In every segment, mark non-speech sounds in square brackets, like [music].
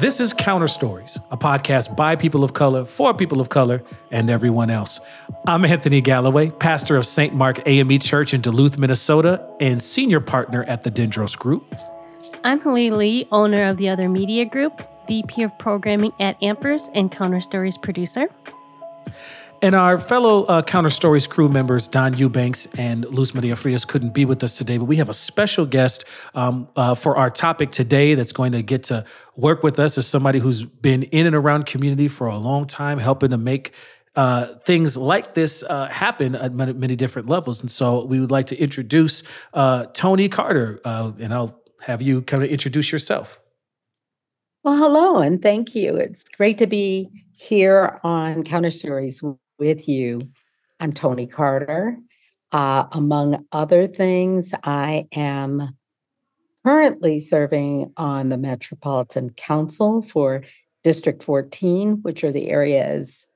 This is Counter Stories, a podcast by people of color, for people of color, and everyone else. I'm Anthony Galloway, pastor of St. Mark AME Church in Duluth, Minnesota, and senior partner at the Dendros Group. I'm Haley Lee, owner of the Other Media Group, VP of Programming at Ampers, and Counter Stories producer. And our fellow uh, Counter Stories crew members, Don Eubanks and Luz Maria Frias, couldn't be with us today, but we have a special guest um, uh, for our topic today that's going to get to work with us as somebody who's been in and around community for a long time, helping to make uh, things like this uh, happen at many, many, different levels. And so we would like to introduce uh, Toni Carter, uh, and I'll have you kind of introduce yourself. Well, hello, and thank you. It's great to be here on Counter Stories with you. I'm Toni Carter. Uh, among other things, I am currently serving on the Metropolitan Council for District 14, which are the areas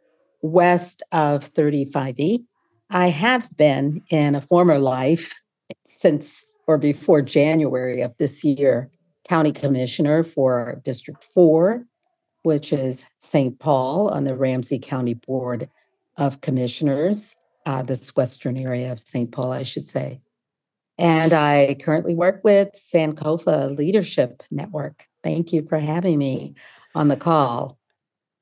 west of 35E. I have been in a former life since or before January of this year, County Commissioner for District 4, which is St. Paul on the Ramsey County Board of commissioners, uh, this western area of St. Paul, I should say. And I currently work with Sankofa Leadership Network. Thank you for having me on the call.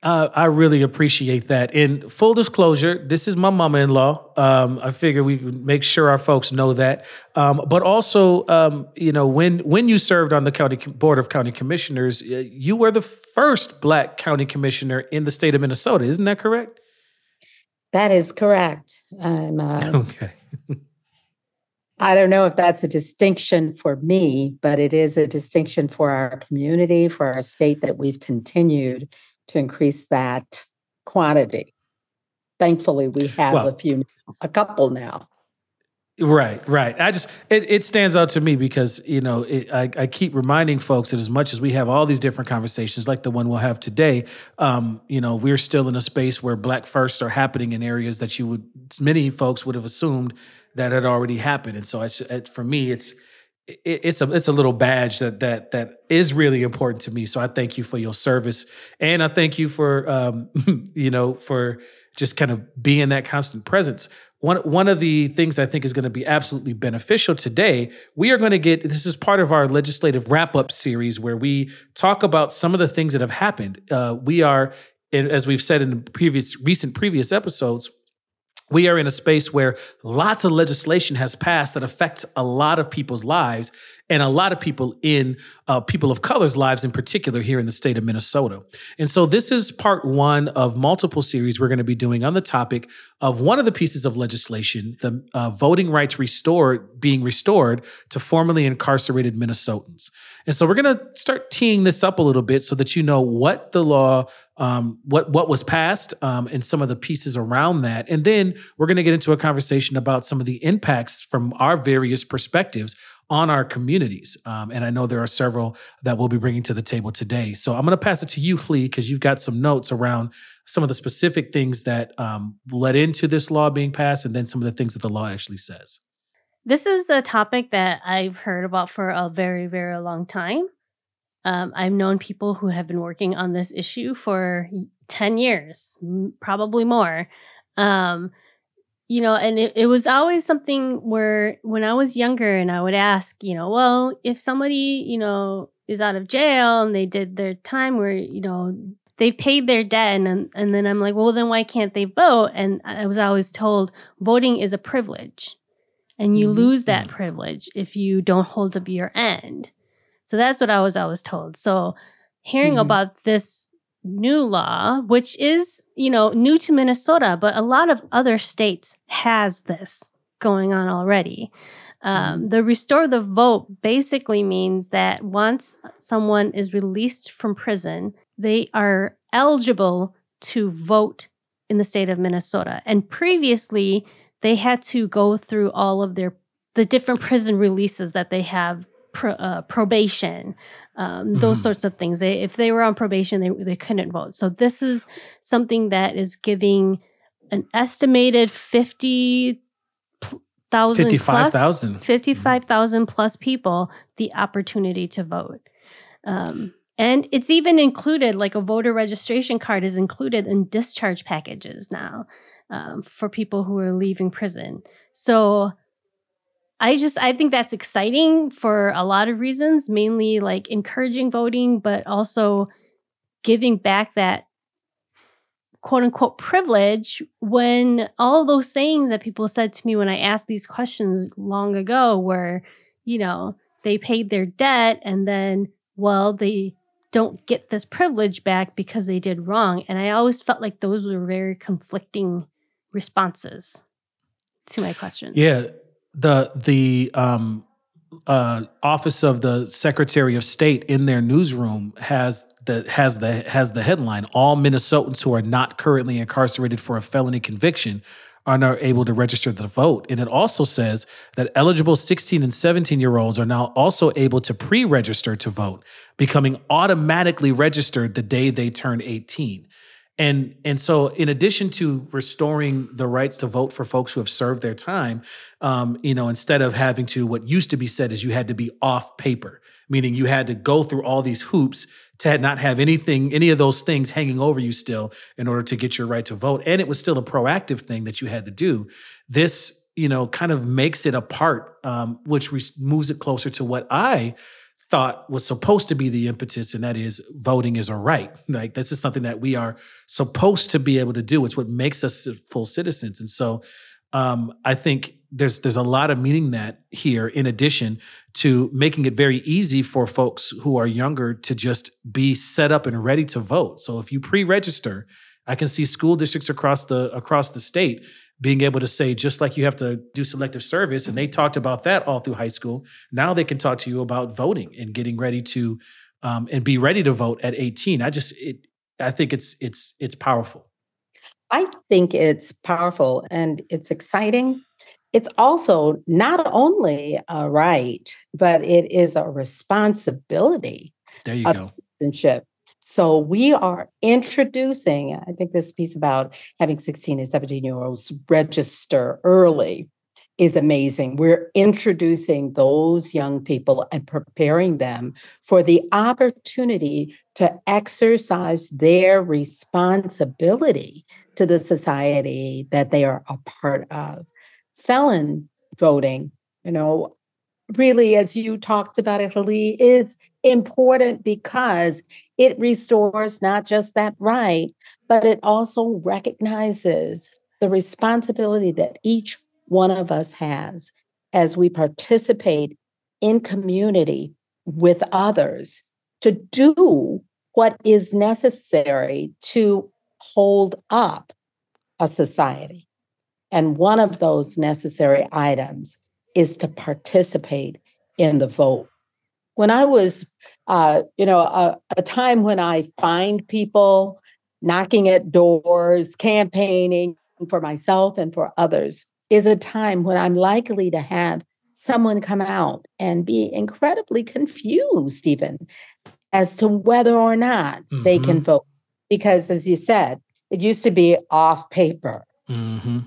Uh, I really appreciate that. In full disclosure, this is my mama-in-law. Um, I figure we make sure our folks know that. Um, but also, um, you know, when when you served on the county board of county commissioners, you were the first Black county commissioner in the state of Minnesota. Isn't that correct? That is correct. I'm, uh, [laughs] okay. I don't know if that's a distinction for me, but it is a distinction for our community, for our state that we've continued to increase that quantity. Thankfully, we have well, a few, a couple now. Right, right. I just it, it stands out to me because you know it, I, I keep reminding folks that as much as we have all these different conversations like the one we'll have today, um, you know we're still in a space where Black firsts are happening in areas that you would many folks would have assumed that had already happened, and so it's it, for me it's it, it's a it's a little badge that that that is really important to me. So I thank you for your service, and I thank you for um, [laughs] you know for just kind of being that constant presence one one of the things I think is going to be absolutely beneficial today, we are going to get this is part of our legislative wrap up series where we talk about some of the things that have happened. Uh, we are, as we've said in previous recent previous episodes, we are in a space where lots of legislation has passed that affects a lot of people's lives and a lot of people in uh, people of color's lives in particular here in the state of minnesota. And so this is part one of multiple series we're going to be doing on the topic of one of the pieces of legislation the uh, voting rights restored being restored to formerly incarcerated minnesotans. And so we're going to start teeing this up a little bit so that you know what the law um, what what was passed um, and some of the pieces around that, and then we're going to get into a conversation about some of the impacts from our various perspectives on our communities. Um, and I know there are several that we'll be bringing to the table today. So I'm going to pass it to you, Lee, because you've got some notes around some of the specific things that um, led into this law being passed, and then some of the things that the law actually says. This is a topic that I've heard about for a very, very long time. Um, I've known people who have been working on this issue for 10 years, probably more. Um, you know, and it, it was always something where when I was younger and I would ask, you know, well, if somebody, you know, is out of jail and they did their time where, you know, they paid their debt and, and then I'm like, well, then why can't they vote? And I was always told voting is a privilege and you mm-hmm. lose that mm. privilege if you don't hold up your end. So that's what I was always told. So hearing mm-hmm. about this new law, which is, you know, new to Minnesota, but a lot of other states has this going on already. Um, mm-hmm. the restore the vote basically means that once someone is released from prison, they are eligible to vote in the state of Minnesota. And previously, they had to go through all of their the different [laughs] prison releases that they have pro, uh, probation, um, those mm-hmm. sorts of things. They, if they were on probation, they, they couldn't vote. So this is something that is giving an estimated 50 thousand 55,000 55,000 plus people the opportunity to vote. Um, And it's even included, like a voter registration card is included in discharge packages now um, for people who are leaving prison. So I just, I think that's exciting for a lot of reasons, mainly like encouraging voting, but also giving back that quote unquote privilege when all those sayings that people said to me when I asked these questions long ago were, you know, they paid their debt and then, well, they don't get this privilege back because they did wrong. And I always felt like those were very conflicting responses to my questions. Yeah. The the um uh, office of the Secretary of State in their newsroom has the has the has the headline: All Minnesotans who are not currently incarcerated for a felony conviction are now able to register to vote. And it also says that eligible 16 and 17 year olds are now also able to pre register to vote, becoming automatically registered the day they turn 18. And, and so, in addition to restoring the rights to vote for folks who have served their time, um, you know, instead of having to, what used to be said is you had to be off paper, meaning you had to go through all these hoops to not have anything, any of those things hanging over you still in order to get your right to vote. And it was still a proactive thing that you had to do. This, you know, kind of makes it a part, um, which re- moves it closer to what I thought was supposed to be the impetus, and that is voting is a right. [laughs] Like this is something that we are supposed to be able to do. It's what makes us full citizens. And so um, I think there's there's a lot of meaning that here in addition to making it very easy for folks who are younger to just be set up and ready to vote so if you pre-register i can see school districts across the across the state being able to say just like you have to do selective service and they talked about that all through high school now they can talk to you about voting and getting ready to um, and be ready to vote at 18 i just it i think it's it's it's powerful I think it's powerful and it's exciting. It's also not only a right, but it is a responsibility there you go. citizenship. So we are introducing, I think this piece about having 16 and 17 year olds register early is amazing. We're introducing those young people and preparing them for the opportunity to exercise their responsibility to the society that they are a part of. Felon voting, you know, really, as you talked about it, is important because it restores not just that right, but it also recognizes the responsibility that each one of us has as we participate in community with others to do what is necessary to hold up a society. And one of those necessary items is to participate in the vote. When I was, uh, you know, a, a time when I find people knocking at doors, campaigning for myself and for others, is a time when I'm likely to have someone come out and be incredibly confused, even as to whether or not mm-hmm. they can vote because as you said, it used to be off paper. Mm-hmm.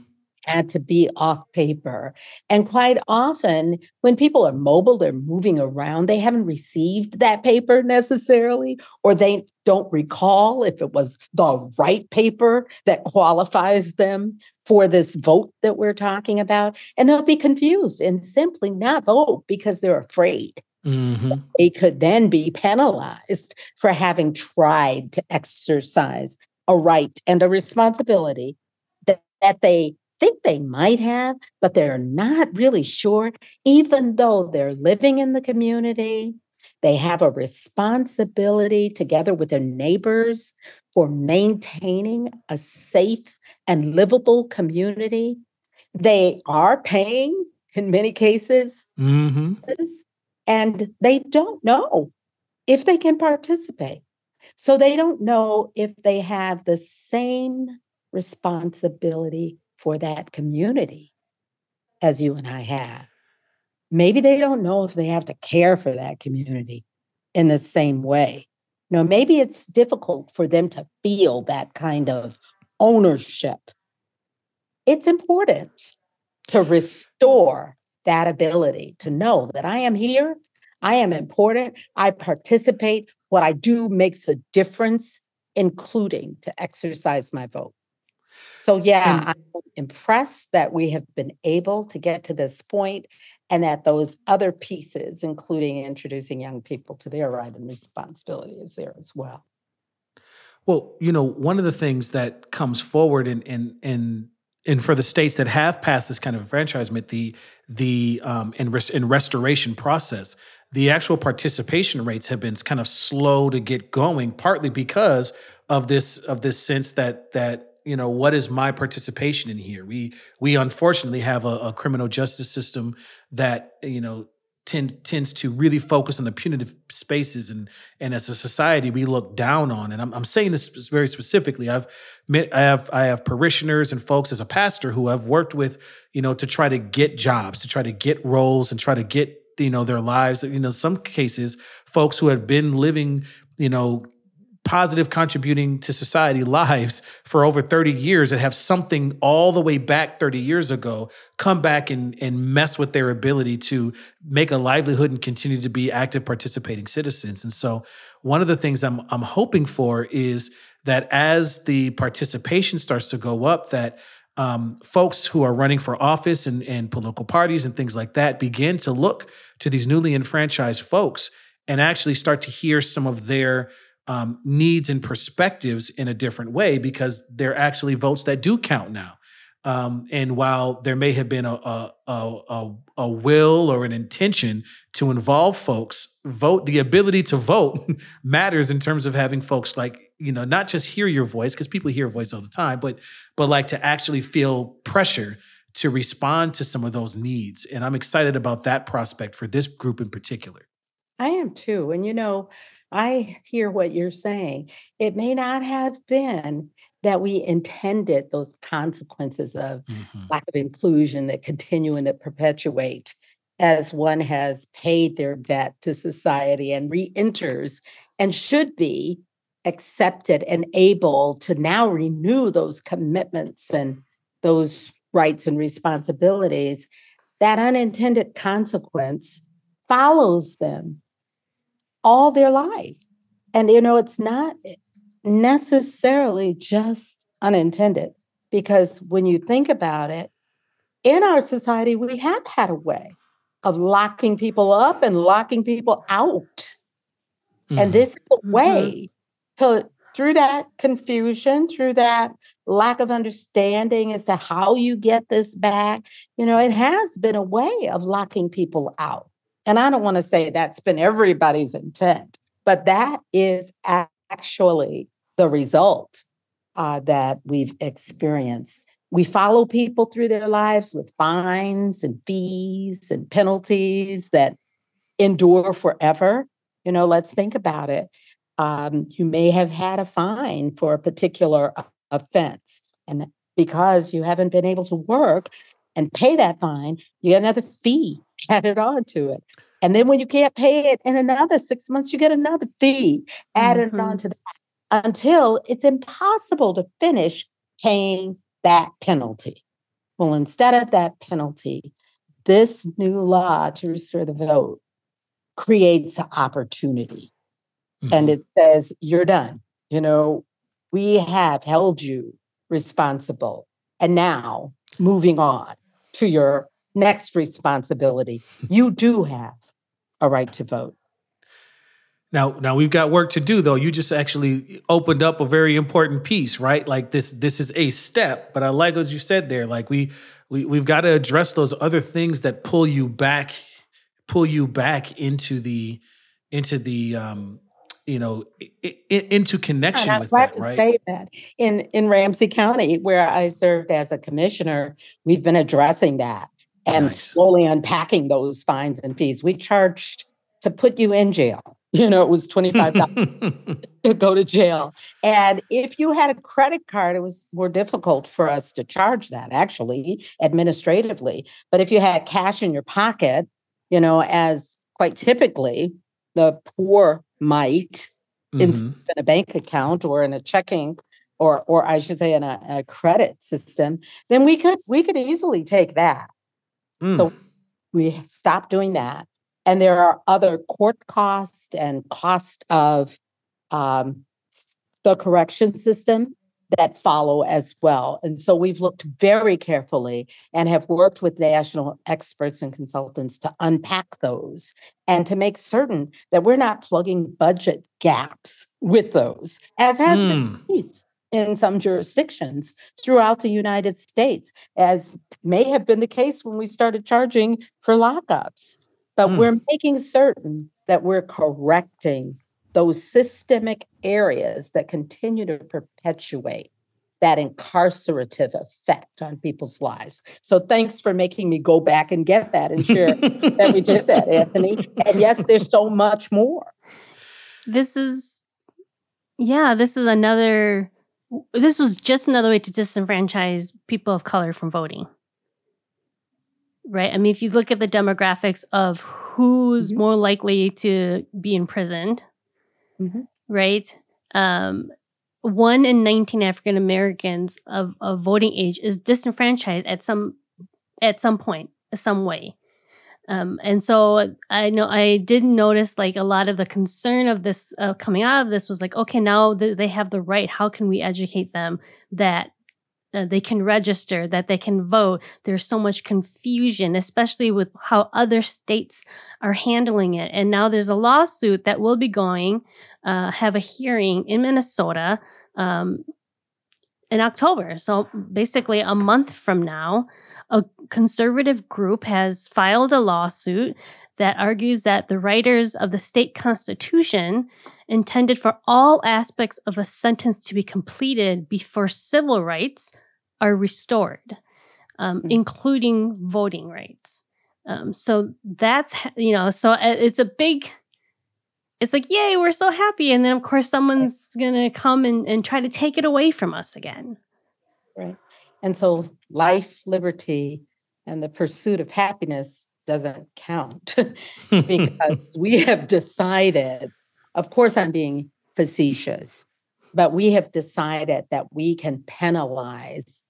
Had to be off paper. And quite often, when people are mobile, they're moving around, they haven't received that paper necessarily, or they don't recall if it was the right paper that qualifies them for this vote that we're talking about. And they'll be confused and simply not vote because they're afraid. Mm-hmm. They could then be penalized for having tried to exercise a right and a responsibility that, that they think they might have, but they're not really sure, even though they're living in the community. They have a responsibility together with their neighbors for maintaining a safe and livable community. They are paying, in many cases, mm-hmm and they don't know if they can participate. So they don't know if they have the same responsibility for that community as you and I have. Maybe they don't know if they have to care for that community in the same way. You know, maybe it's difficult for them to feel that kind of ownership. It's important to restore that ability to know that I am here, I am important, I participate what I do makes a difference, including to exercise my vote. So, yeah, and, I'm impressed that we have been able to get to this point and that those other pieces, including introducing young people to their right and responsibility, is there as well. Well, you know, one of the things that comes forward in in in and for the states that have passed this kind of enfranchisement, the the um, in, res- in restoration process, the actual participation rates have been kind of slow to get going, partly because of this of this sense that that you know what is my participation in here? We we unfortunately have a, a criminal justice system that you know tend, tends to really focus on the punitive spaces and and as a society we look down on and I'm, I'm saying this very specifically. I've met I have I have parishioners and folks as a pastor who I've worked with you know to try to get jobs to try to get roles and try to get you know their lives. You know some cases folks who have been living you know positive contributing to society lives for over 30 years that have something all the way back 30 years ago come back and, and mess with their ability to make a livelihood and continue to be active participating citizens. And so one of the things i'm, I'm hoping for is that as the participation starts to go up that um, folks who are running for office and, and political parties and things like that begin to look to these newly enfranchised folks and actually start to hear some of their um, needs and perspectives in a different way because they're actually votes that do count now. Um, and while there may have been a, a, a, a, will or an intention to involve folks, vote the ability to vote [laughs] matters in terms of having folks like you know not just hear your voice because people hear voice all the time, but but like to actually feel pressure to respond to some of those needs. And I'm excited about that prospect for this group in particular. I am too. And you know, I hear what you're saying. It may not have been that we intended those consequences of mm-hmm. lack of inclusion that continue and that perpetuate as one has paid their debt to society and re-enters and should be accepted and able to now renew those commitments and those rights and responsibilities that unintended consequence follows them all their life. And, you know, it's not necessarily just unintended because when you think about it, in our society, we have had a way of locking people up and locking people out. Mm-hmm. And this is a mm-hmm. way mm-hmm. to, through that confusion, through that lack of understanding as to how you get this back, you know, it has been a way of locking people out. And I don't want to say that's been everybody's intent, but that is actually the result uh, that we've experienced. We follow people through their lives with fines and fees and penalties that endure forever. You know, let's think about it. Um, you may have had a fine for a particular offense. And because you haven't been able to work and pay that fine, you get another fee added on to it. And then when you can't pay it in another six months, you get another fee added mm-hmm. on to that until it's impossible to finish paying that penalty. Well, instead of that penalty, this new law to restore the vote creates opportunity. Mm-hmm. And it says, you're done. You know, we have held you responsible. And now moving on to your next responsibility. You do have a right to vote. Now, now we've got work to do though. You just actually opened up a very important piece, right? Like this this is a step, but I like what you said there. Like we we we've got to address those other things that pull you back pull you back into the into the um you know I- I- into connection and with that, to right? say that in in Ramsey County where I served as a commissioner, we've been addressing that and nice. slowly unpacking those fines and fees. We charged to put you in jail. [laughs] You know, it was $25 [laughs] to go to jail. And if you had a credit card, it was more difficult for us to charge that actually administratively. But if you had cash in your pocket, you know, as quite typically the poor might mm-hmm. in a bank account or in a checking or or I should say in a, a credit system, then we could we could easily take that Mm. So we stop doing that. And there are other court costs and cost of um, the correction system that follow as well. And so we've looked very carefully and have worked with national experts and consultants to unpack those and to make certain that we're not plugging budget gaps with those, as has mm. been hmm. the case in some jurisdictions throughout the United States, as may have been the case when we started charging for lockups. But mm. we're making certain that we're correcting those systemic areas that continue to perpetuate that incarcerative effect on people's lives. So thanks for making me go back and get that and share that we did that, [laughs] Anthony. And yes, there's so much more. This is, yeah, this is another, this was just another way to disenfranchise people of color from voting. Right? I mean, if you look at the demographics of who's mm-hmm. more likely to be imprisoned, mm-hmm. right? Um, one in 19 African Americans of, of voting age is disenfranchised at some at some point, some way. Um, and so I know I did notice like a lot of the concern of this uh, coming out of this was like, okay, now th- they have the right. How can we educate them that uh, they can register, that they can vote. There's so much confusion, especially with how other states are handling it. And now there's a lawsuit that will be going, uh, have a hearing in Minnesota um, in October. So basically, a month from now, a conservative group has filed a lawsuit that argues that the writers of the state constitution intended for all aspects of a sentence to be completed before civil rights are restored, um, mm-hmm. including voting rights. Um, so that's, you know, so uh, it's a big, it's like, yay, we're so happy. And then, of course, someone's going to come and, and try to take it away from us again. Right. And so life, liberty, and the pursuit of happiness doesn't count [laughs] because we [laughs] have decided, of course, I'm being facetious, but we have decided that we can penalize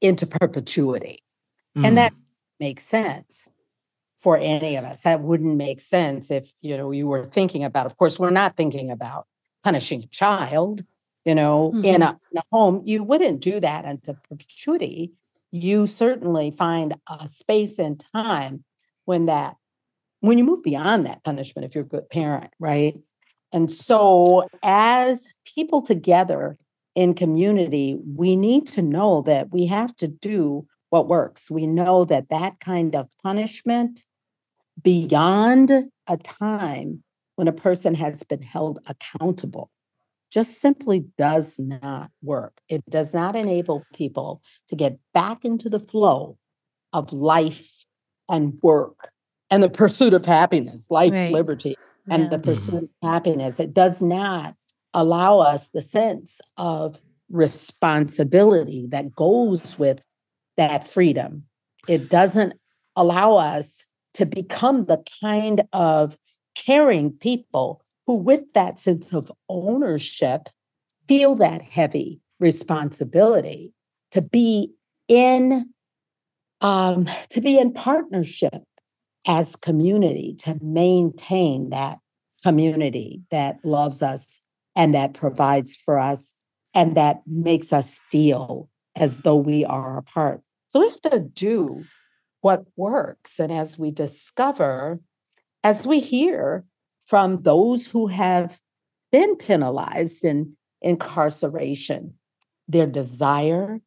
into perpetuity. Mm. And that makes sense for any of us. That wouldn't make sense if, you know, you were thinking about, of course, we're not thinking about punishing a child, you know, mm-hmm. in, a, in a home. You wouldn't do that into perpetuity. You certainly find a space and time when that, when you move beyond that punishment, if you're a good parent, right? And so as people together in community, we need to know that we have to do what works. We know that that kind of punishment beyond a time when a person has been held accountable just simply does not work. It does not enable people to get back into the flow of life and work and the pursuit of happiness, life, right. liberty, and yeah. the pursuit of happiness. It does not allow us the sense of responsibility that goes with that freedom. It doesn't allow us to become the kind of caring people who, with that sense of ownership, feel that heavy responsibility to be in um, to be in partnership as community to maintain that community that loves us and that provides for us and that makes us feel as though we are a part. So we have to do what works. And as we discover, as we hear from those who have been penalized in incarceration, their desire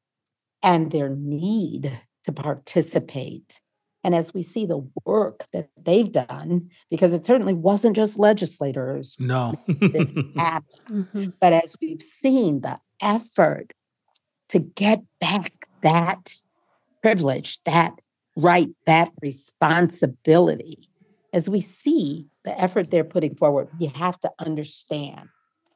and their need to participate and as we see the work that they've done, because it certainly wasn't just legislators. No. this [laughs] app, mm-hmm. but as we've seen the effort to get back that privilege, that right, that responsibility, as we see the effort they're putting forward, you have to understand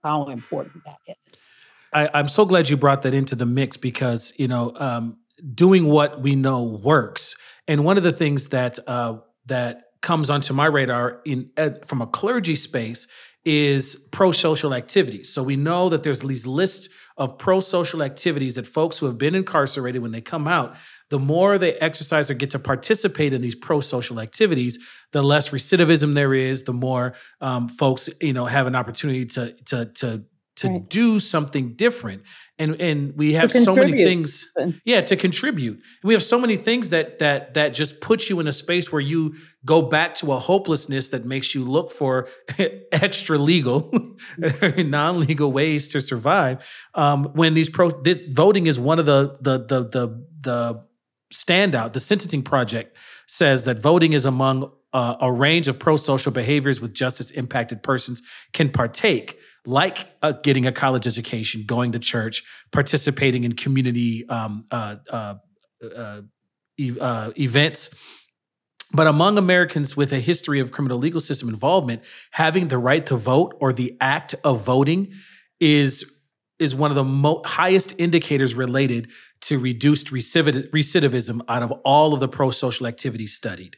how important that is. I, am so glad you brought that into the mix because, you know, um, doing what we know works. And one of the things that uh, that comes onto my radar in uh, from a clergy space is pro-social activities. So we know that there's these lists of pro-social activities that folks who have been incarcerated when they come out, the more they exercise or get to participate in these pro-social activities, the less recidivism there is, the more um, folks, you know, have an opportunity to to to to right. do something different. And and we have so many things yeah to contribute. We have so many things that that that just put you in a space where you go back to a hopelessness that makes you look for [laughs] extra legal [laughs] non-legal ways to survive. Um, when these pro this voting is one of the the the the, the standout the sentencing project says that voting is among uh, a range of pro-social behaviors with justice impacted persons can partake like uh, getting a college education, going to church, participating in community um, uh, uh, uh, uh, events. But among Americans with a history of criminal legal system involvement, having the right to vote or the act of voting is is one of the mo- highest indicators related to reduced recidivism out of all of the pro-social activities studied.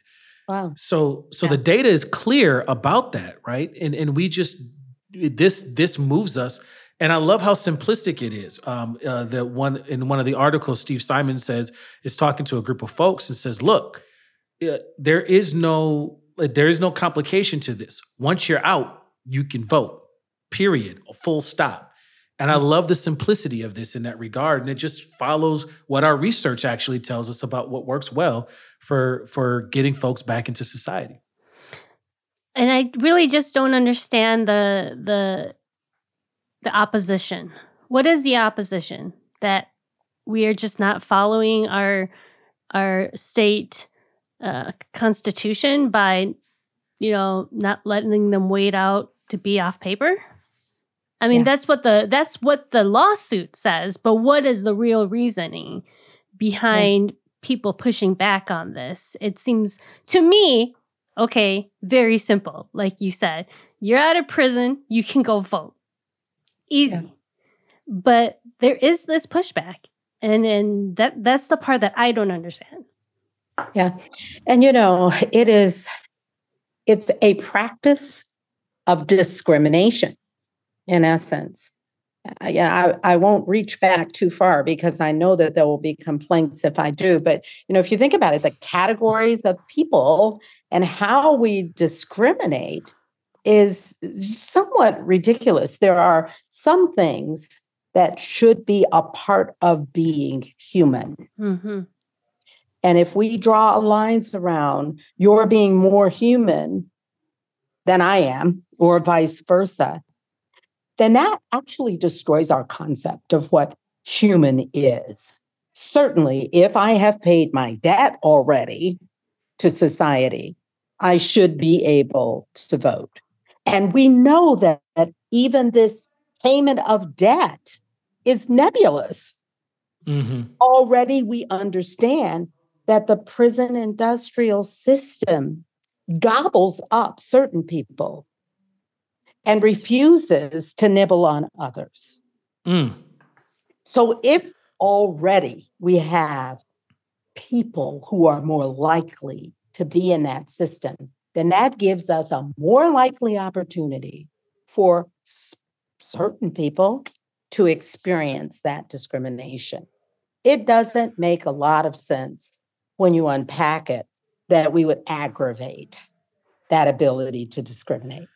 Wow. So so yeah. the data is clear about that, right? And and we just this this moves us and I love how simplistic it is. Um, uh, that one in one of the articles, Steve Simon says is talking to a group of folks and says, "Look, uh, there is no there is no complication to this. Once you're out, you can vote. Period. Full stop." And I love the simplicity of this in that regard, and it just follows what our research actually tells us about what works well for for getting folks back into society and I really just don't understand the the the opposition. What is the opposition that we are just not following our our state uh, constitution by you know not letting them wait out to be off paper? I mean, yeah. that's what the that's what the lawsuit says, but what is the real reasoning behind yeah. people pushing back on this? It seems to me Okay, very simple. Like you said, you're out of prison, you can go vote. Easy. Yeah. But there is this pushback. And and that that's the part that I don't understand. Yeah. And you know, it is it's a practice of discrimination in essence. Uh, yeah, I, I won't reach back too far because I know that there will be complaints if I do. But you know, if you think about it, the categories of people and how we discriminate is somewhat ridiculous. There are some things that should be a part of being human. Mm-hmm. And if we draw lines around you're being more human than I am, or vice versa, then that actually destroys our concept of what human is. Certainly, if I have paid my debt already to society, I should be able to vote. And we know that, that even this payment of debt is nebulous. Mm-hmm. Already, we understand that the prison industrial system gobbles up certain people and refuses to nibble on others. Mm. So, if already we have people who are more likely to be in that system, then that gives us a more likely opportunity for certain people to experience that discrimination. It doesn't make a lot of sense when you unpack it that we would aggravate that ability to discriminate.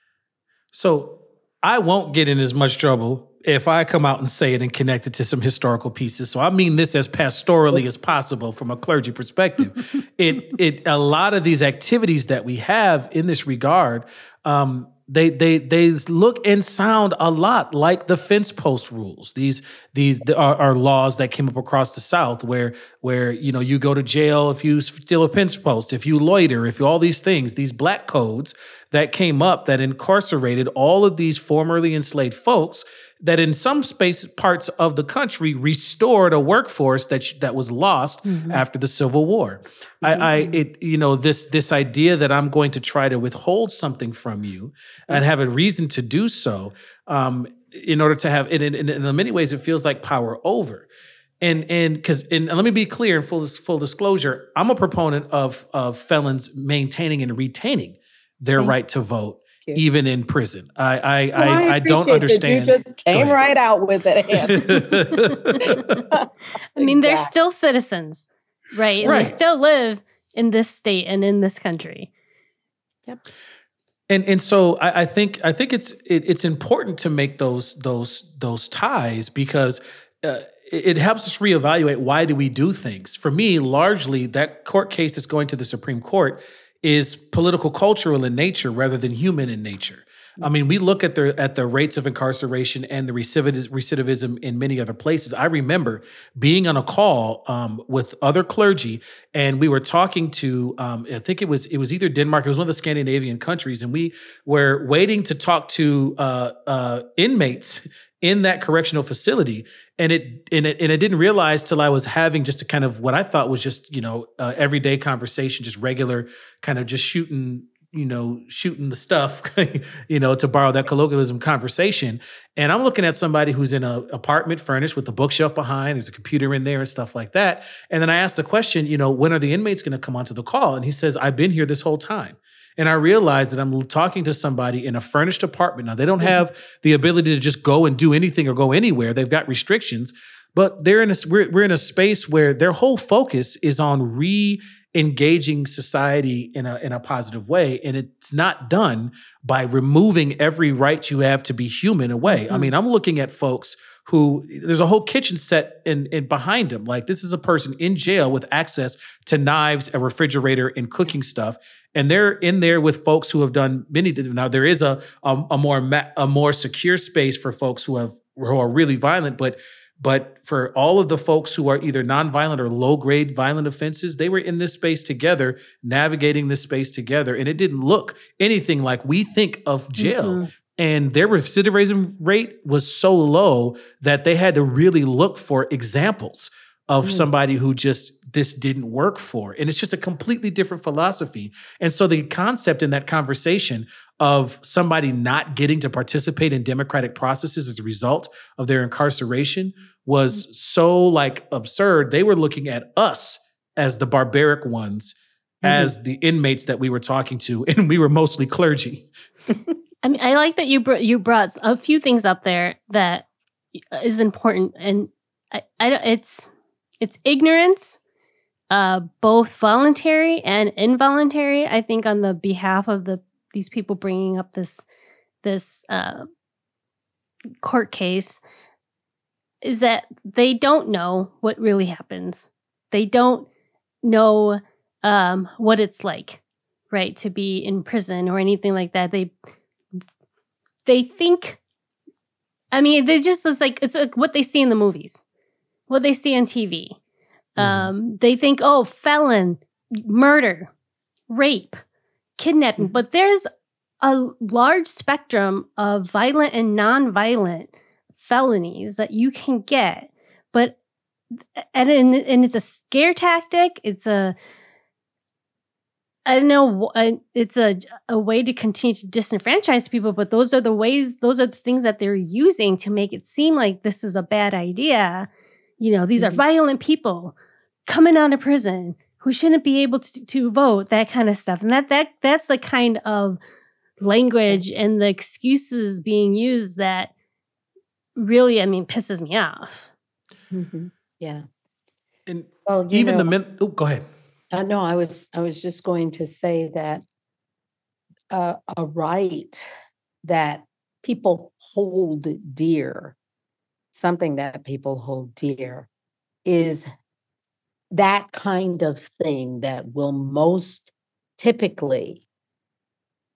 So I won't get in as much trouble if I come out and say it and connect it to some historical pieces. So I mean this as pastorally as possible from a clergy perspective. [laughs] it it a lot of these activities that we have in this regard um, they they they look and sound a lot like the fence post rules. These these are, are, laws that came up across the South, where where you know you go to jail if you steal a fence post, if you loiter, if you all these things. These black codes that came up that incarcerated all of these formerly enslaved folks that in some space parts of the country restored a workforce that that was lost mm-hmm. after the Civil War. Mm-hmm. I, I, it you know this this idea that I'm going to try to withhold something from you mm-hmm. and have a reason to do so. Um, in order to have, in, in, in many ways, it feels like power over and and because and let me be clear in full full disclosure, I'm a proponent of of felons maintaining and retaining their right to vote you. even in prison. I I Well, I, I, don't understand. You just came right out with it. [laughs] I mean, they're still citizens, right? And Right. they still live in this state and in this country. Yep. And and so I, I think I think it's it, it's important to make those those those ties because uh, it, it helps us reevaluate why do we do things. For me, largely that court case is going to the Supreme Court is political cultural in nature rather than human in nature. I mean, we look at the at the rates of incarceration and the recidivism in many other places. I remember being on a call um, with other clergy, and we were talking to um, I think it was it was either Denmark, it was one of the Scandinavian countries, and we were waiting to talk to uh, uh, inmates in that correctional facility, and it and it and I didn't realize till I was having just a kind of what I thought was just you know uh, everyday conversation, just regular kind of just shooting you know, shooting the stuff, [laughs] you know, to borrow that colloquialism conversation. And I'm looking at somebody who's in an apartment furnished with a bookshelf behind, there's a computer in there and stuff like that. And then I asked the question, you know, when are the inmates going to come onto the call? And he says, I've been here this whole time. And I realized that I'm talking to somebody in a furnished apartment. Now, they don't have the ability to just go and do anything or go anywhere. They've got restrictions, but they're in a, we're, we're in a space where their whole focus is on re engaging society in a in a positive way and it's not done by removing every right you have to be human away i Mhm. mean i'm looking at folks who there's a whole kitchen set in, in behind them like this is a person in jail with access to knives a refrigerator and cooking stuff and they're in there with folks who have done many now there is a a, a more ma- a more secure space for folks who have who are really violent but but for all of the folks who are either nonviolent or low grade violent offenses, they were in this space together, navigating this space together. And it didn't look anything like we think of jail. Mhm. And their recidivism rate was so low that they had to really look for examples of Mm. somebody who just this didn't work for. And it's just a completely different philosophy. And so the concept in that conversation of somebody not getting to participate in democratic processes as a result of their incarceration was so like absurd. They were looking at us as the barbaric ones, as the inmates that we were talking to, [laughs] and we were mostly clergy. [laughs] I mean, I like that you br- you brought a few things up there that is important, and I, I it's it's ignorance, uh, both voluntary and involuntary. I think on the behalf of the these people bringing up this this uh, court case is that they don't know what really happens. They don't know um, what it's like, right, to be in prison or anything like that. They they think i mean they just it's like it's like what they see in the movies what they see on tv Mhm. um they think oh felon murder rape kidnapping Mhm. but there's a large spectrum of violent and non-violent felonies that you can get but and and, and it's a scare tactic it's a I don't know. uh, It's a a way to continue to disenfranchise people, but those are the ways. Those are the things that they're using to make it seem like this is a bad idea. You know, these are Mhm. violent people coming out of prison who shouldn't be able to, to vote. That kind of stuff, and that that that's the kind of language and the excuses being used that really, I mean, pisses me off. Mhm. Yeah. And Well, you even the men. oh, go ahead. Uh, no, I was I was just going to say that uh, a right that people hold dear, something that people hold dear, is that kind of thing that will most typically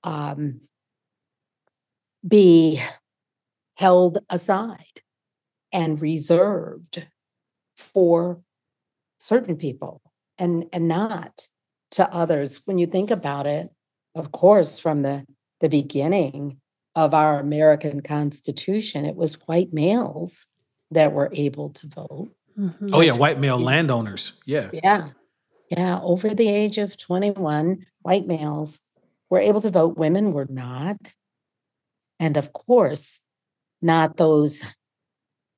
um, be held aside and reserved for certain people and and not to others. When you think about it of course from the the beginning of our american constitution it was white males that were able to vote. Mhm. Oh yeah, white male landowners. Yeah. yeah. Yeah over the age of 21 white males were able to vote. Women were not. And of course not those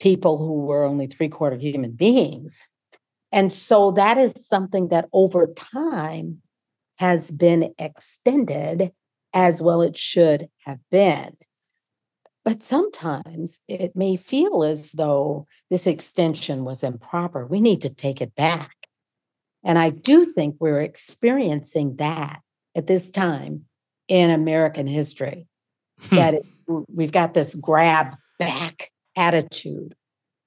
people who were only three quarter human beings and so that is something that over time has been extended as well it should have been. But sometimes it may feel as though this extension was improper. We need to take it back. And I do think we're experiencing that at this time in American history. Hmm. that it, we've got this grab back attitude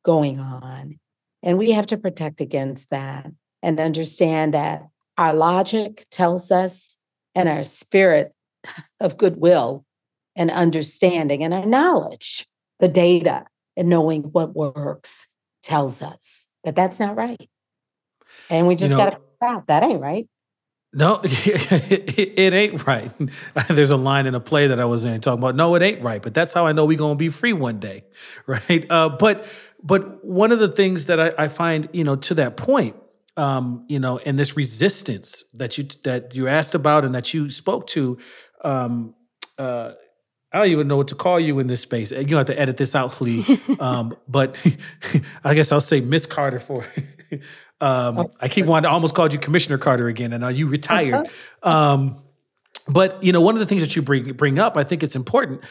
going on. And we have to protect against that and understand that our logic tells us and our spirit of goodwill and understanding and our knowledge, the data and knowing what works tells us that that's not right. And we just you know, got to out that ain't right. No, it, [laughs] it, ain't right. [laughs] There's a line in a play that I was in talking about. No, it ain't right, but that's how I know we're gonna be free one day, [laughs] right? Uh, but but one of the things that I, I find, you know, to that point, um, you know, and this resistance that you that you asked about and that you spoke to, um, uh, I don't even know what to call you in this space. You have to edit this out, Lee. um, but I guess I'll say Miss Carter for um, oh. I keep wanting to almost called you Commissioner Carter again, and are you retired? Uh-huh. Um, but you know, one of the things that you bring bring up, I think it's important.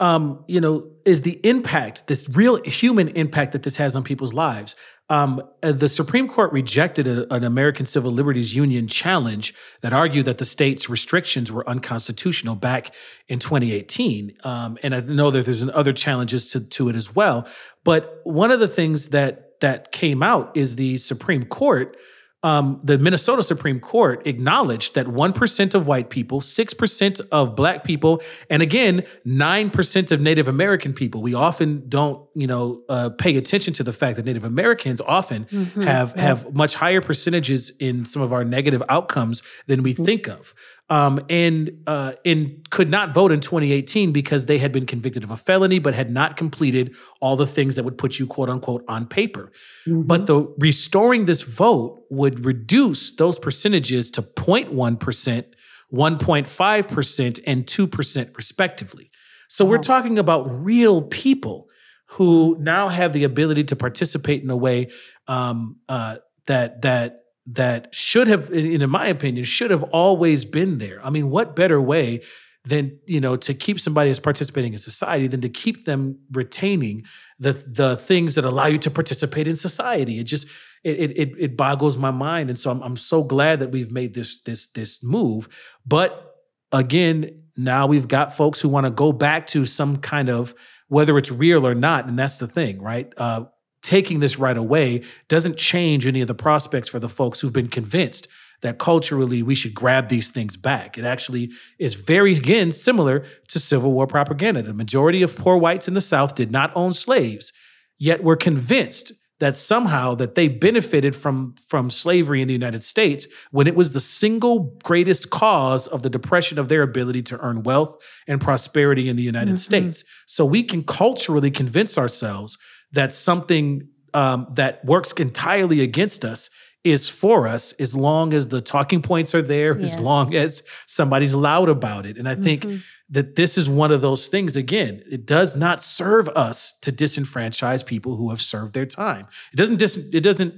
Um, you know, is the impact, this real human impact that this has on people's lives. Um, uh, the Supreme Court rejected a, an American Civil Liberties Union challenge that argued that the state's restrictions were unconstitutional back in 2018. Um, and I know that there's other challenges to, to it as well. But one of the things that that came out is the Supreme Court, um, the Minnesota Supreme Court acknowledged that 1% of white people, 6% of black people, and again, 9% of Native American people. We often don't, you know, uh, pay attention to the fact that Native Americans often mm-hmm. have, yeah. have much higher percentages in some of our negative outcomes than we think of um, and uh, and could not vote in 2018 because they had been convicted of a felony but had not completed all the things that would put you quote unquote on paper. Mm-hmm. But the restoring this vote would reduce those percentages to 0.1 percent, 1.5 percent, and two percent respectively. So wow. we're talking about real people who now have the ability to participate in a way um, uh, that that that should have, in, my opinion, should have always been there. I mean, what better way than you know to keep somebody as participating in society than to keep them retaining the the things that allow you to participate in society. It just it it it boggles my mind, and so I'm I'm so glad that we've made this this this move. But again, now we've got folks who want to go back to some kind of whether it's real or not, and that's the thing, right? Uh, taking this right away doesn't change any of the prospects for the folks who've been convinced that culturally we should grab these things back. It actually is very, again, similar to Civil War propaganda. The majority of poor whites in the South did not own slaves, yet were convinced that somehow that they benefited from from slavery in the United States when it was the single greatest cause of the depression of their ability to earn wealth and prosperity in the United mm-hmm. States. So we can culturally convince ourselves that something um, that works entirely against us is for us as long as the talking points are there, yes. as long as somebody's loud about it. And I think mm-hmm. that this is one of those things, again, it does not serve us to disenfranchise people who have served their time. It doesn't dis- it doesn't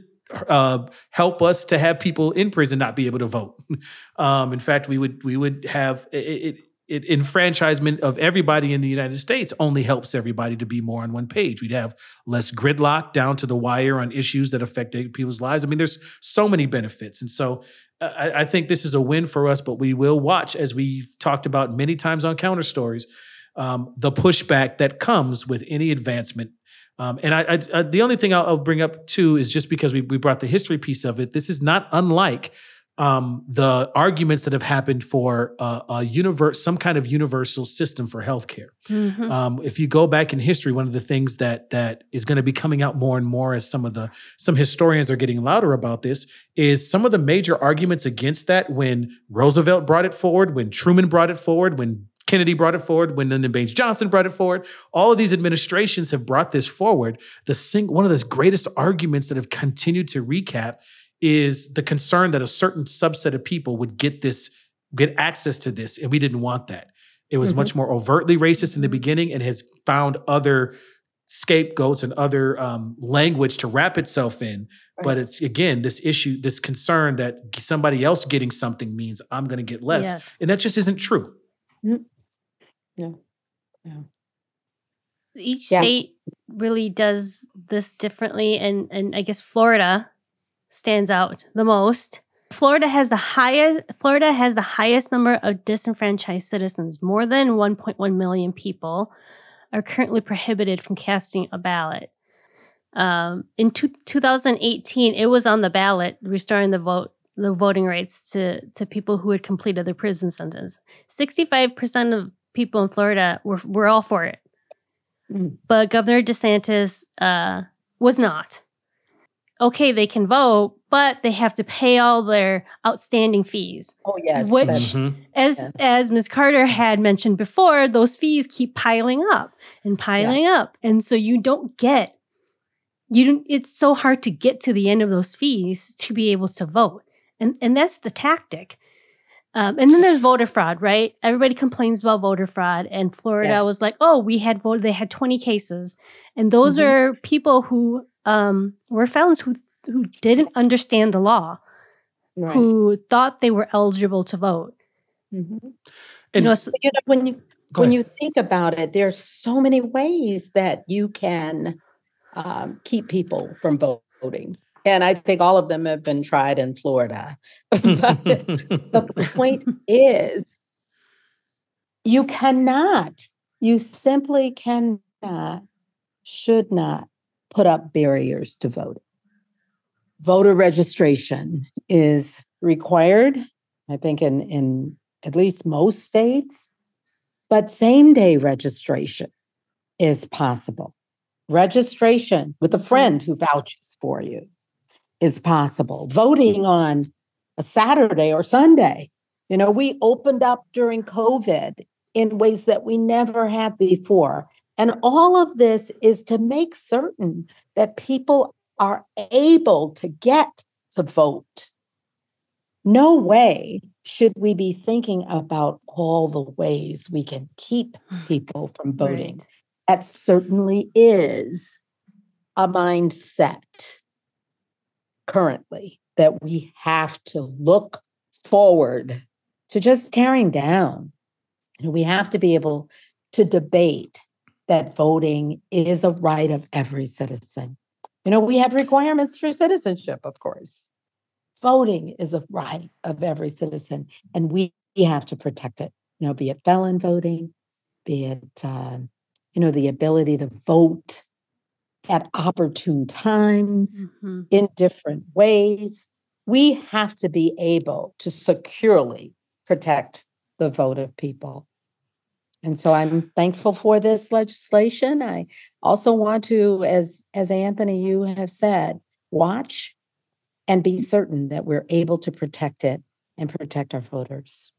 uh, help us to have people in prison not be able to vote. [laughs] Um, in fact, we would we would have it, it it, enfranchisement of everybody in the United States only helps everybody to be more on one page. We'd have less gridlock down to the wire on issues that affect people's lives. I mean, there's so many benefits. And so uh, I, I think this is a win for us, but we will watch, as we've talked about many times on counter stories, um, the pushback that comes with any advancement. Um, and I, I, I, the only thing I'll, I'll bring up too is just because we, we brought the history piece of it, this is not unlike um, the arguments that have happened for a, a universe, some kind of universal system for healthcare. Mm-hmm. Um, if you go back in history, one of the things that that is going to be coming out more and more as some of the some historians are getting louder about this is some of the major arguments against that. When Roosevelt brought it forward, when Truman brought it forward, when Kennedy brought it forward, when Lyndon Baines Johnson brought it forward. All of these administrations have brought this forward. The sing- one of the greatest arguments that have continued to recap is the concern that a certain subset of people would get this, get access to this, and we didn't want that. It was mm-hmm. much more overtly racist in the beginning and has found other scapegoats and other um, language to wrap itself in. Right. But it's again this issue, this concern that somebody else getting something means I'm going to get less, yes. and that just isn't true. Mm. No. No. Each Yeah. state really does this differently, and and I guess Florida stands out the most. Florida has the highest. Florida has the highest number of disenfranchised citizens. More than 1.1 million people are currently prohibited from casting a ballot. Um, in two, 2018, it was on the ballot restoring the vote, the voting rights to to people who had completed their prison sentence. 65 percent of people in Florida were were all for it, Mm. but Governor DeSantis uh, was not. Okay, they can vote, but they have to pay all their outstanding fees. Oh, yes. Which- that's- Mhm. As Yes. as Ms. Carter had mentioned before, those fees keep piling up and piling up, and so you don't get you don't. It's so hard to get to the end of those fees to be able to vote, and and that's the tactic. Um, and then there's [sighs] voter fraud, right? Everybody complains about voter fraud, and Florida Yeah. was like, "Oh, we had voted. They had 20 cases, and those Mhm. are people who um, were felons who who didn't understand the law, right. who thought they were eligible to vote." Mhm. You know, so- you know when you when ahead. you think about it there's so many ways that you can um, keep people from voting and i think all of them have been tried in florida [laughs] but [laughs] the point is you cannot you simply cannot should not put up barriers to voting. Voter registration is required i think in in at least most states but same day registration is possible. Registration with a friend who vouches for you is possible. Voting on a saturday or sunday you know we opened up during covid in ways that we never have before and all of this is to make certain that people are able to get to vote no way should we be thinking about all the ways we can keep [sighs] people from voting. Right. That certainly is a mindset currently that we have to look forward to just tearing down. We have to be able to debate that voting is a right of every citizen. You know, we have requirements for citizenship, of course. Voting is a right of every citizen, and we have to protect it. You know, be it felon voting, be it, um, you know, the ability to vote at opportune times Mhm. in different ways. We have to be able to securely protect the vote of people. And so I'm thankful for this legislation. I also want to, as as Anthony, you have said, watch and be certain that we're able to protect it and protect our voters.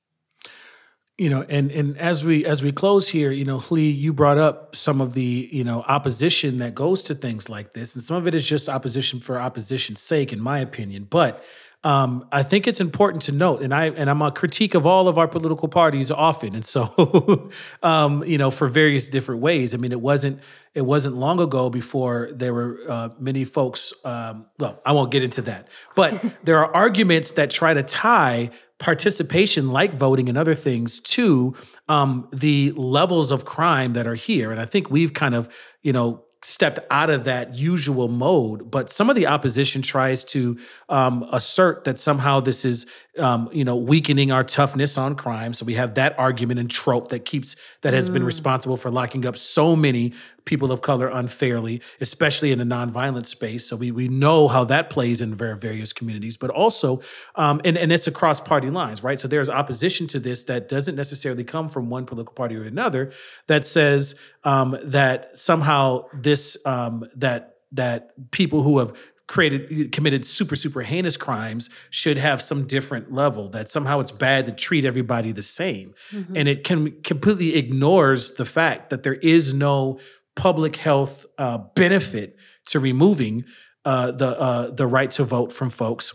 you know and and as we as we close here you know lee you brought up some of the you know opposition that goes to things like this and some of it is just opposition for opposition's sake in my opinion but um, I think it's important to note, and I and I'm a critique of all of our political parties often, and so [laughs] um, you know for various different ways. I mean, it wasn't it wasn't long ago before there were uh, many folks. Um, well, I won't get into that, but [laughs] there are arguments that try to tie participation, like voting and other things, to um, the levels of crime that are here. And I think we've kind of you know stepped out of that usual mode. But some of the opposition tries to um, assert that somehow this is, um, you know, weakening our toughness on crime. So we have that argument and trope that keeps that has been Mm. responsible for locking up so many people of color unfairly, especially in the nonviolent space. So we we know how that plays in ver- various communities, but also, um, and and it's across party lines, right? So there's opposition to this that doesn't necessarily come from one political party or another that says um, that somehow this um, that that people who have created committed super super heinous crimes should have some different level that somehow it's bad to treat everybody the same Mhm. and it can completely ignores the fact that there is no public health uh, benefit to removing uh, the uh, the right to vote from folks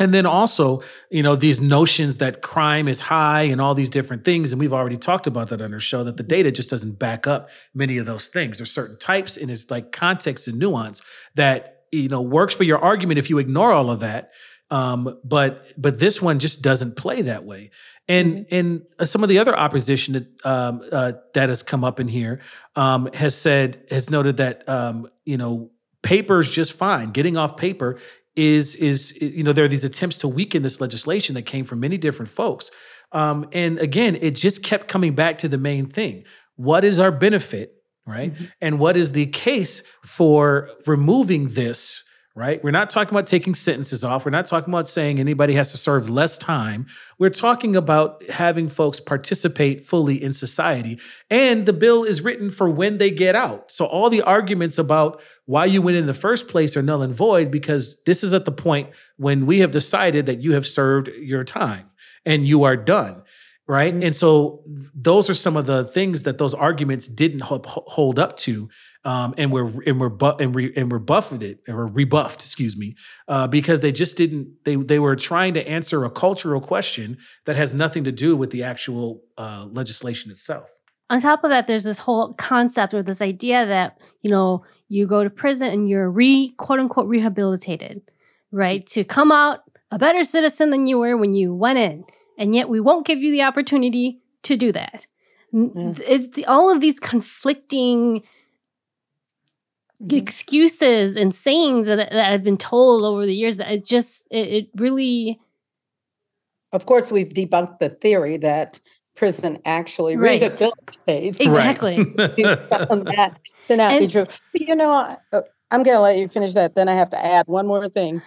and then also, you know, these notions that crime is high and all these different things. And we've already talked about that on our show, that the data just doesn't back up many of those things. There's certain types and it's like context and nuance that, you know, works for your argument if you ignore all of that. Um, but but this one just doesn't play that way. And Mhm. and uh, some of the other opposition that, um, uh, that has come up in here um, has said has noted that um, you know paper is just fine. Getting off paper is is you know there are these attempts to weaken this legislation that came from many different folks. Um, and again, it just kept coming back to the main thing: what is our benefit, right? Mhm. And what is the case for removing this? Right? We're not talking about taking sentences off. We're not talking about saying anybody has to serve less time. We're talking about having folks participate fully in society. And the bill is written for when they get out. So all the arguments about why you went in the first place are null and void because this is at the point when we have decided that you have served your time and you are done. Right. Mhm. And so those are some of the things that those arguments didn't hold up to. Um, and we're and we're bu- and, re- and we're buffeted or rebuffed, excuse me, uh, because they just didn't. They they were trying to answer a cultural question that has nothing to do with the actual uh, legislation itself. On top of that, there's this whole concept or this idea that, you know, you go to prison and you're re quote unquote rehabilitated, right? To come out a better citizen than you were when you went in. And yet we won't give you the opportunity to do that. Yeah. It's the, all of these conflicting Mhm. excuses and sayings that, that have been told over the years that it just, it, it really, Of course, we've debunked the theory that prison actually Right. rehabilitates. Exactly. We found that to not be true. But you know, uh, I'm going to let you finish that. Then I have to add one more thing.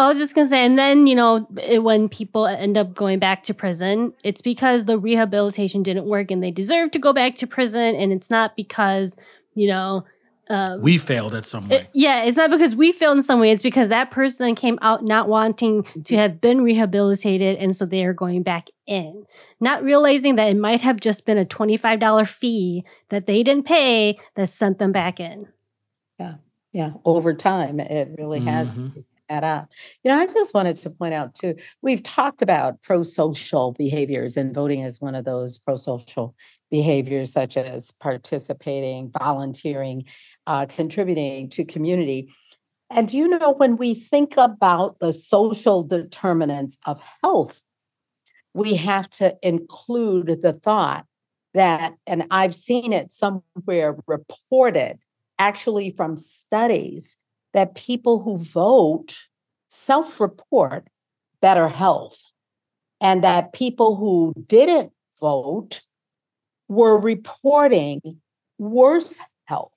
I was just gonna say, and then you know, it- when people end up going back to prison, it's because the rehabilitation didn't work and they deserve to go back to prison, and it's not because you know, uh, we failed at some it- way. yeah, it's not because we failed in some way. It's because that person came out not wanting to have been rehabilitated, and so they are going back in, not realizing that it might have just been a twenty-five dollar fee that they didn't pay that sent them back in. Yeah, yeah. over time, it really has Up. You know, I just wanted to point out too, we've talked about pro-social behaviors and voting is one of those pro-social behaviors such as participating, volunteering, uh, contributing to community. And you know, when we think about the social determinants of health, we have to include the thought that, and I've seen it somewhere reported, actually from studies, that people who vote self report better health, and that people who didn't vote were reporting worse health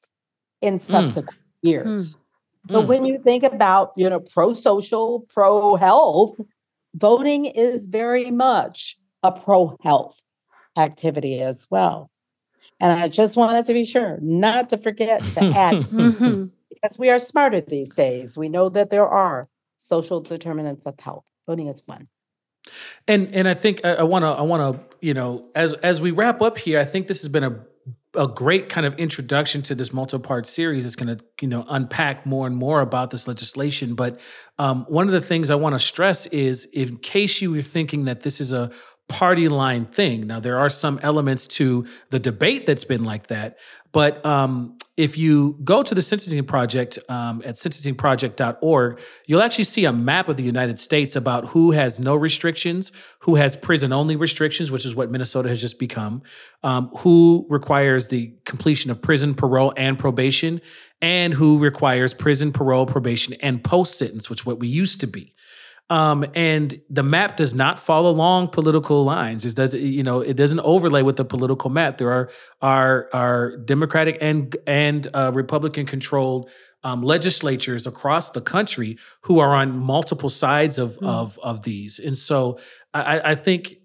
in subsequent years. But Mm. when you think about, you know, pro social, pro health, voting is very much a pro health activity as well. And I just wanted to be sure not to forget to [laughs] add Mhm. Because we are smarter these days. We know that there are social determinants of health. Voting is one. And and I think I want to I want to you know as as we wrap up here, I think this has been a a great kind of introduction to this multi-part series. It's going to you know unpack more and more about this legislation. But um, one of the things I want to stress is, in case you were thinking that this is a party line thing. Now there are some elements to the debate that's been like that, but um, if you go to the Sentencing Project um, at sentencingproject.org, you'll actually see a map of the United States about who has no restrictions, who has prison only restrictions, which is what Minnesota has just become, um, who requires the completion of prison, parole, and probation, and who requires prison, parole, probation, and post sentence, which is what we used to be. Um, and the map does not follow along political lines. It does, you know, it doesn't overlay with the political map. There are are are Democratic and and uh, Republican controlled um, legislatures across the country who are on multiple sides of Mm. of of these. And so I, I think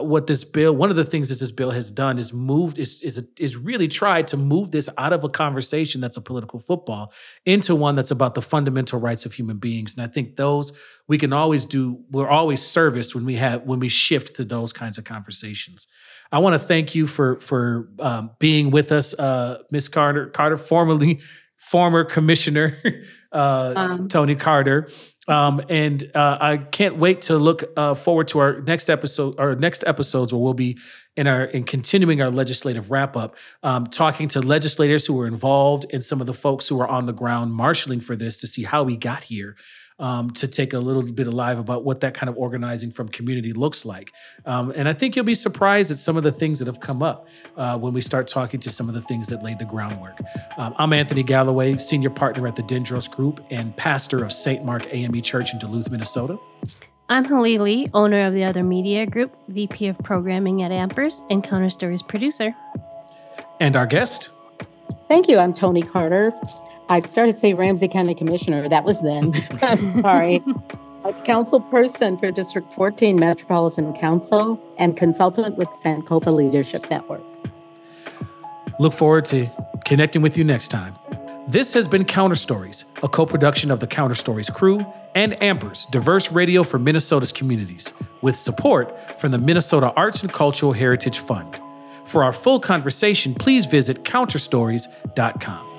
what this bill, one of the things that this bill has done is moved is is is really tried to move this out of a conversation that's a political football into one that's about the fundamental rights of human beings. And I think those we can always do. We're always serviced when we have when we shift to those kinds of conversations. I want to thank you for for um, being with us, uh, Miss Carter. Carter, formerly former commissioner [laughs] uh, Um. Toni Carter. Um, and uh, I can't wait to look uh, forward to our next episode, our next episodes, where we'll be in our in continuing our legislative wrap up, um, talking to legislators who were involved and some of the folks who are on the ground marshaling for this to see how we got here. Um, to take a little bit alive about what that kind of organizing from community looks like. Um, and I think you'll be surprised at some of the things that have come up uh, when we start talking to some of the things that laid the groundwork. Um, I'm Anthony Galloway, senior partner at the Dendros Group and pastor of St. Mark AME Church in Duluth, Minnesota. I'm Halili, owner of the Other Media Group, VP of Programming at Ampers, and Counter Stories producer. And our guest. Thank you. I'm Toni Carter. I started to say Ramsey County Commissioner. That was then. [laughs] [laughs] I'm sorry. a council person for District 14 Metropolitan Council and consultant with Sankofa Leadership Network. Look forward to connecting with you next time. This has been Counter Stories, a co production of the Counter Stories crew and Ampers, diverse radio for Minnesota's communities, with support from the Minnesota Arts and Cultural Heritage Fund. For our full conversation, please visit counterstories.com.